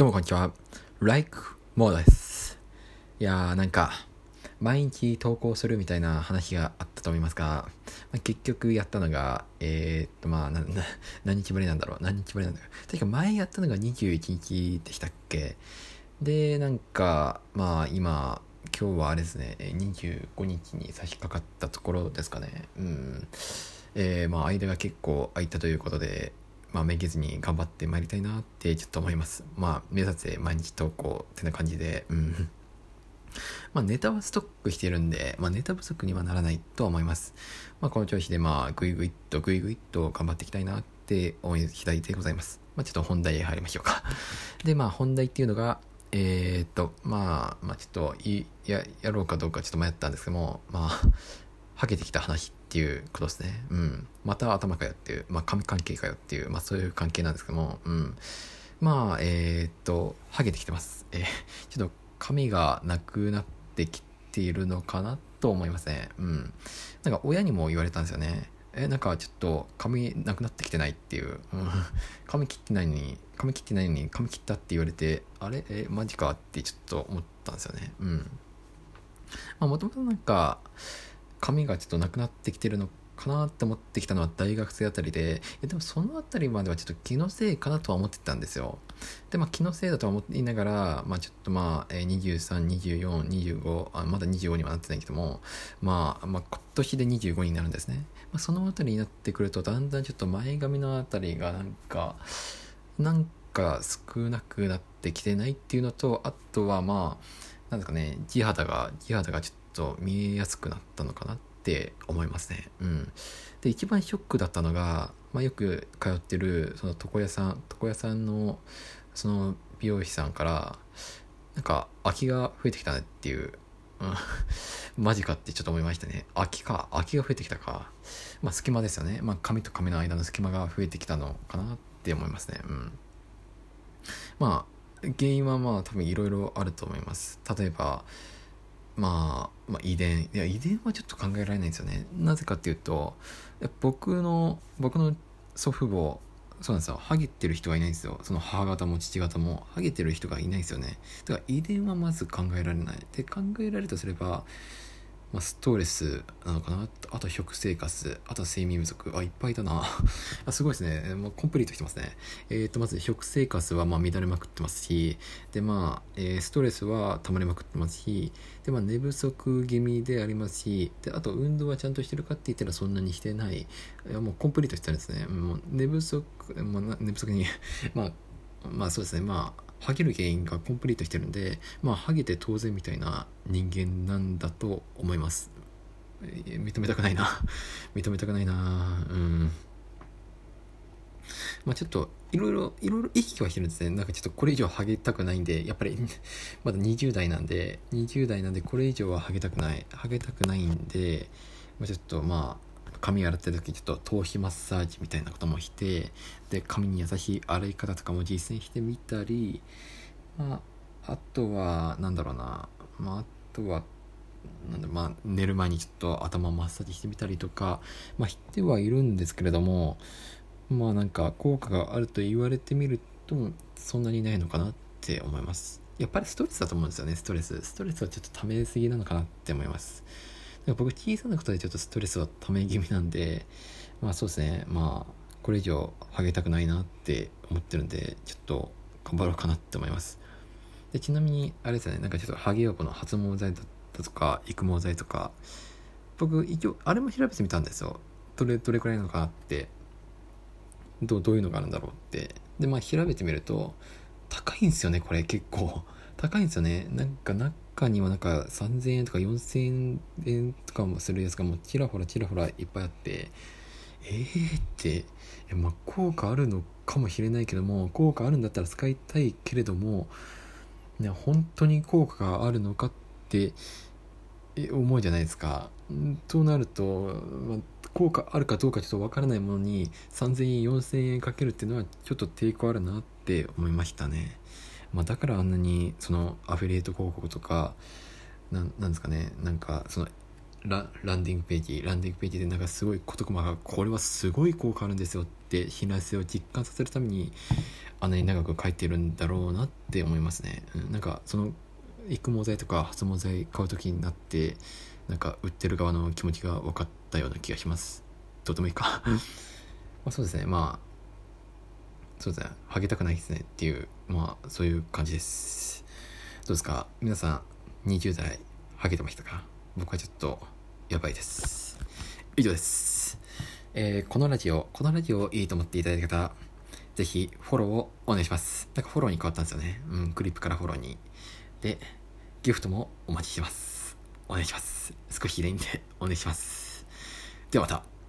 どうもこんにちは。Like モードです。いやーなんか、毎日投稿するみたいな話があったと思いますが、まあ、結局やったのが、えー、っとまあ、何日ぶりなんだろう？何日ぶりなんだろう？確か前やったのが21日でしたっけ？で、なんか、まあ今、今日はあれですね、25日に差し掛かったところですかね。うん。えー、まあ間が結構空いたということで、まあ、めげずに頑張ってまいりたいなってちょっと思います。まあ、目指せ毎日投稿ってな感じで、うん。まあ、ネタはストックしてるんで、まあ、ネタ不足にはならないとは思います。まあ、この調子で、まあ、ぐいぐいっとぐいぐいっと頑張っていきたいなって思い次第でございます。まあ、ちょっと本題へ入りましょうか。で、まあ、本題っていうのが、えー、っと、まあ、まあ、ちょっとい、や、やろうかどうかちょっと迷ったんですけども、まあ、はけてきた話っていうことですね。うん。また頭かよっていう、まあ、神関係かよっていう、まあ、そういう関係なんですけども、うん。まあ、えー、っと、ハゲてきてます。えー、ちょっと髪がなくなってきているのかなと思いますね。うん。なんか親にも言われたんですよね。え、なんかちょっと髪なくなってきてないっていう。うん、髪切ってないのに、髪切ってないのに髪切ったって言われて、あれ？え、マジかってちょっと思ったんですよね。うん。まあもともとなんか、髪がちょっとなくなってきてるのかなって思ってきたのは大学生あたりで、でもそのあたりまではちょっと気のせいかなとは思ってたんですよ。で、まあ気のせいだとは思いながら、まあちょっとまあ23、24、25、あまだ25にはなってないけども、まあ、まあ今年で25になるんですね。まあ、そのあたりになってくると、だんだんちょっと前髪のあたりがなんか、なんか少なくなってきてないっていうのと、あとはまあ、なんですかね、地肌が、地肌がちょっと見えやすくなったのかなって思いますね。うん。で、一番ショックだったのが、まあ、よく通ってる、その床屋さん、床屋さんの、その美容師さんから、なんか、空きが増えてきたねっていう、うん、マジかってちょっと思いましたね。空きか、空きが増えてきたか。まあ、隙間ですよね。まあ、髪と髪の間の隙間が増えてきたのかなって思いますね。うん。まあ、原因はまあ多分いろいろあると思います。例えば、まあ、まあ、遺伝。いや、遺伝はちょっと考えられないんですよね。なぜかっていうと、僕の、僕の祖父母、そうなんですよ。ハゲてる人がいないんですよ。その母方も父方も、ハゲてる人がいないんですよね。だから遺伝はまず考えられない。で、考えられるとすれば、まあ、ストレスなのかな？あと食生活。あとは睡眠不足。あいっぱいだな。あすごいですね、まあ、コンプリートしてますね。えっ、ー、とまず食生活はまあ乱れまくってますし。でまあ、えー、ストレスは溜まりまくってますし。でまあ寝不足気味でありますし。であと運動はちゃんとしてるかって言ったらそんなにしてない。いやもうコンプリートしてたんですね。もう寝不足、まあ、寝不足に。まあまあそうですね。まあハゲる原因がコンプリートしてるんで、まあ、ハゲて当然みたいな人間なんだと思います。認めたくないな。認めたくないな。うん。まあちょっと、いろいろ、いろいろ意識はしてるんですね。なんかちょっとこれ以上ハゲたくないんで、やっぱり まだ20代なんで、20代なんでこれ以上はハゲたくない。ハゲたくないんで、まあ、ちょっとまあ、髪洗ってる時ちょっと頭皮マッサージみたいなこともしてで髪に優しい洗い方とかも実践してみたりまああとはなんだろうな。まああとはなんだまあ寝る前にちょっと頭マッサージしてみたりとかまあしてはいるんですけれどもまあなんか効果があると言われてみるとそんなにないのかなって思います。やっぱりストレスだと思うんですよね。ストレス。ストレスはちょっと溜めすぎなのかなって思います。僕小さなことでちょっとストレスはため気味なんで、まあそうですね、まあこれ以上ハゲたくないなって思ってるんで、ちょっと頑張ろうかなって思います。で、ちなみに、あれですよね、なんかちょっとハゲ横の発毛剤だったとか、育毛剤とか、僕一応、あれも調べてみたんですよ。どれ、どれくらいなのかなって、どう、どういうのがあるんだろうって。で、まあ調べてみると、高いんですよね、これ結構。高いんですよね。なんか中にはなんか3000円とか4000円とかもするやつがもうちらほらちらほらいっぱいあって、えーって、いやまあ効果あるのかもしれないけども、効果あるんだったら使いたいけれども、いや本当に効果があるのかって思うじゃないですか。となると、まあ、効果あるかどうかちょっとわからないものに3000円4000円かけるっていうのはちょっと抵抗あるなって思いましたね。まあ、だからあんなにそのアフィリエイト広告とかなんなんですかねなんかそのラランディングページランディングページでなんかすごい事細かくこれはすごい効果あるんですよっって信頼性を実感させるためにあんなに長く書いてるんだろうなって思いますね、うん、なんかその育毛剤とか発毛剤買う時になってなんか売ってる側の気持ちが分かったような気がします。とてもいいか。まあそうですね。まあそうですねハゲたくないですねっていうまあそういう感じです。どうですか？皆さん20代ハゲてましたか？僕はちょっとやばいです。以上です。えー、このラジオこのラジオいいと思っていただいた方ぜひフォローをお願いします。なんかフォローに変わったんですよね。うんクリップからフォローに。でギフトもお待ちしてます。お願いします。少しでいいんでお願いします。ではまた。